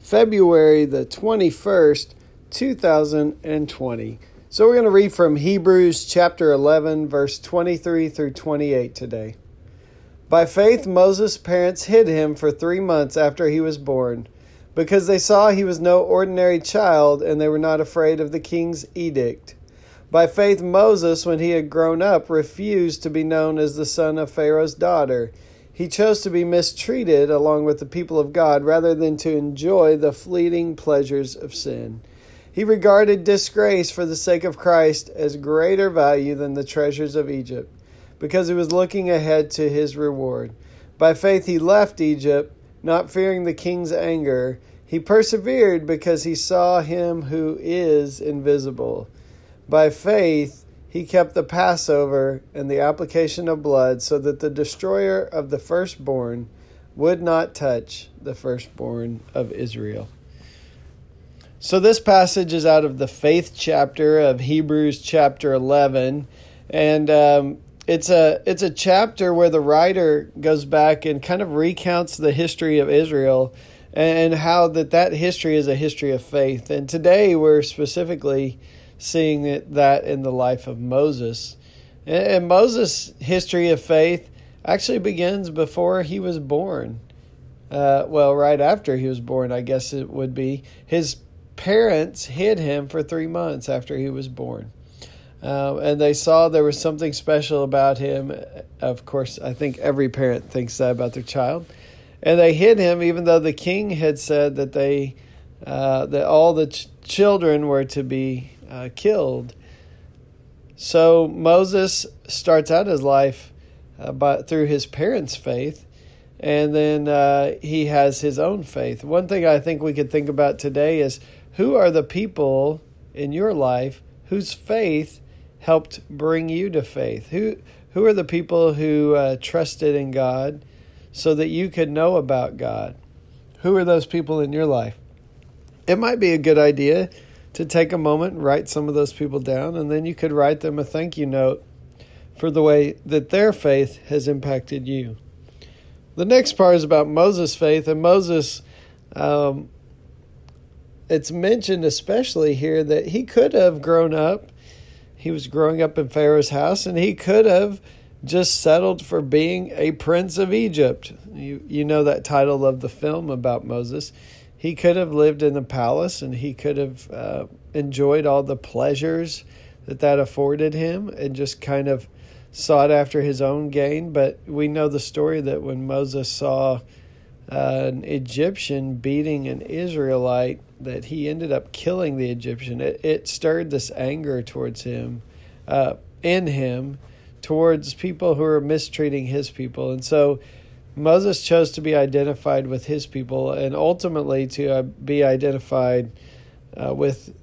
February the 21st, 2020. So we're going to read from Hebrews chapter 11, verse 23 through 28 today. By faith, Moses' parents hid him for three months after he was born, because they saw he was no ordinary child and they were not afraid of the king's edict. By faith, Moses, when he had grown up, refused to be known as the son of Pharaoh's daughter. He chose to be mistreated along with the people of God rather than to enjoy the fleeting pleasures of sin. He regarded disgrace for the sake of Christ as greater value than the treasures of Egypt, because he was looking ahead to his reward. By faith, he left Egypt, not fearing the king's anger. He persevered because he saw him who is invisible. By faith, he kept the Passover and the application of blood so that the destroyer of the firstborn would not touch the firstborn of Israel. So, this passage is out of the faith chapter of Hebrews, chapter 11. And um, it's, a, it's a chapter where the writer goes back and kind of recounts the history of Israel and how that, that history is a history of faith. And today we're specifically seeing it, that in the life of Moses. And Moses' history of faith actually begins before he was born. Uh, well, right after he was born, I guess it would be. His parents hid him for three months after he was born. Uh, and they saw there was something special about him. Of course, I think every parent thinks that about their child. And they hid him, even though the king had said that they uh, that all the ch- children were to be uh, killed. So Moses starts out his life uh, by, through his parents' faith, and then uh, he has his own faith. One thing I think we could think about today is who are the people in your life whose faith helped bring you to faith? Who who are the people who uh, trusted in God so that you could know about God? Who are those people in your life? It might be a good idea to take a moment and write some of those people down, and then you could write them a thank you note for the way that their faith has impacted you. The next part is about Moses' faith, and Moses, um, it's mentioned especially here that he could have grown up. He was growing up in Pharaoh's house, and he could have just settled for being a prince of Egypt. You, you know that title of the film about Moses he could have lived in the palace and he could have uh, enjoyed all the pleasures that that afforded him and just kind of sought after his own gain. But we know the story that when Moses saw uh, an Egyptian beating an Israelite, that he ended up killing the Egyptian. It, it stirred this anger towards him, uh, in him, towards people who are mistreating his people. And so Moses chose to be identified with his people and ultimately to uh, be identified uh, with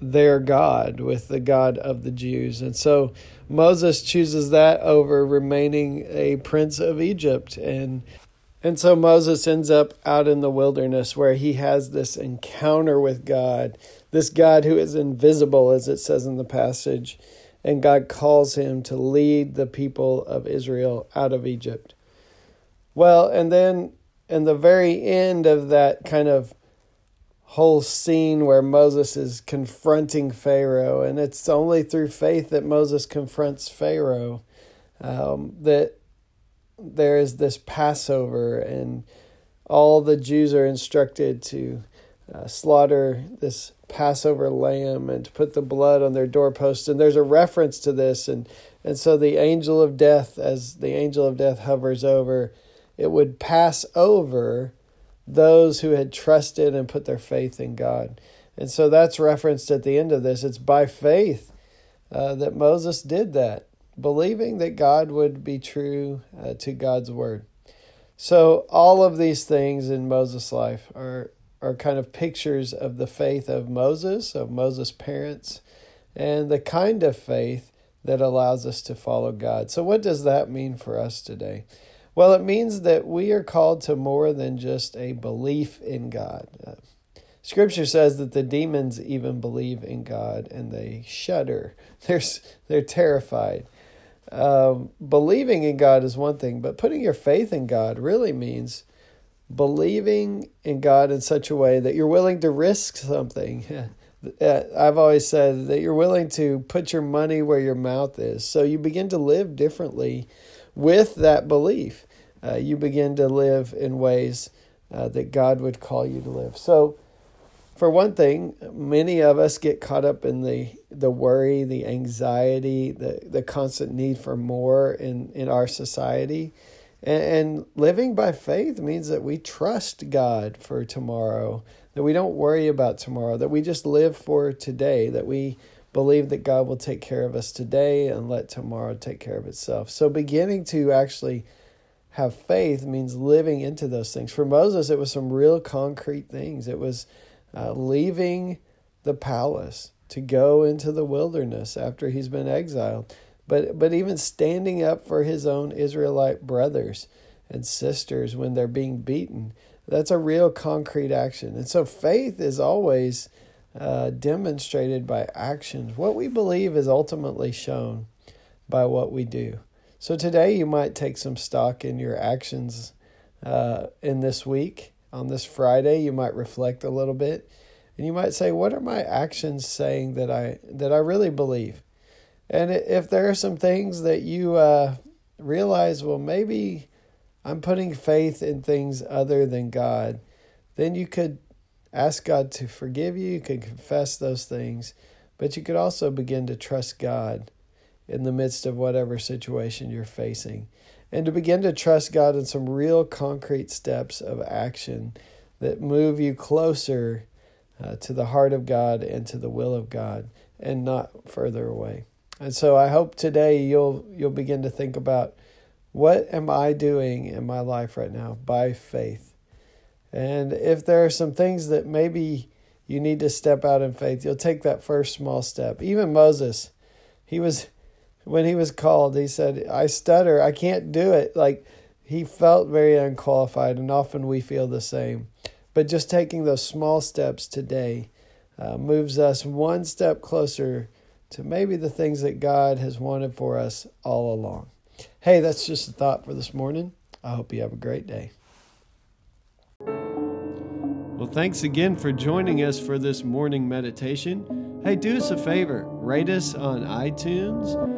their God, with the God of the Jews. And so Moses chooses that over remaining a prince of Egypt. And and so Moses ends up out in the wilderness where he has this encounter with God, this God who is invisible, as it says in the passage. And God calls him to lead the people of Israel out of Egypt. Well, and then in the very end of that kind of whole scene where Moses is confronting Pharaoh, and it's only through faith that Moses confronts Pharaoh um, that there is this Passover, and all the Jews are instructed to uh, slaughter this Passover lamb and to put the blood on their doorposts. And there's a reference to this, and and so the angel of death, as the angel of death hovers over it would pass over those who had trusted and put their faith in God. And so that's referenced at the end of this. It's by faith uh, that Moses did that, believing that God would be true uh, to God's word. So all of these things in Moses' life are are kind of pictures of the faith of Moses, of Moses' parents, and the kind of faith that allows us to follow God. So, what does that mean for us today? Well, it means that we are called to more than just a belief in God. Uh, scripture says that the demons even believe in God and they shudder. They're, they're terrified. Um, believing in God is one thing, but putting your faith in God really means believing in God in such a way that you're willing to risk something. Uh, I've always said that you're willing to put your money where your mouth is. So you begin to live differently with that belief. Uh, you begin to live in ways uh, that God would call you to live. So, for one thing, many of us get caught up in the, the worry, the anxiety, the, the constant need for more in, in our society. And, and living by faith means that we trust God for tomorrow, that we don't worry about tomorrow, that we just live for today, that we believe that God will take care of us today and let tomorrow take care of itself. So, beginning to actually have faith means living into those things. For Moses, it was some real concrete things. It was uh, leaving the palace to go into the wilderness after he's been exiled. But, but even standing up for his own Israelite brothers and sisters when they're being beaten, that's a real concrete action. And so faith is always uh, demonstrated by actions. What we believe is ultimately shown by what we do. So today you might take some stock in your actions uh, in this week on this Friday, you might reflect a little bit and you might say, what are my actions saying that I that I really believe? And if there are some things that you uh, realize, well, maybe I'm putting faith in things other than God, then you could ask God to forgive you. You could confess those things, but you could also begin to trust God in the midst of whatever situation you're facing and to begin to trust God in some real concrete steps of action that move you closer uh, to the heart of God and to the will of God and not further away. And so I hope today you'll you'll begin to think about what am I doing in my life right now by faith. And if there are some things that maybe you need to step out in faith, you'll take that first small step. Even Moses, he was when he was called, he said, I stutter, I can't do it. Like he felt very unqualified, and often we feel the same. But just taking those small steps today uh, moves us one step closer to maybe the things that God has wanted for us all along. Hey, that's just a thought for this morning. I hope you have a great day. Well, thanks again for joining us for this morning meditation. Hey, do us a favor rate us on iTunes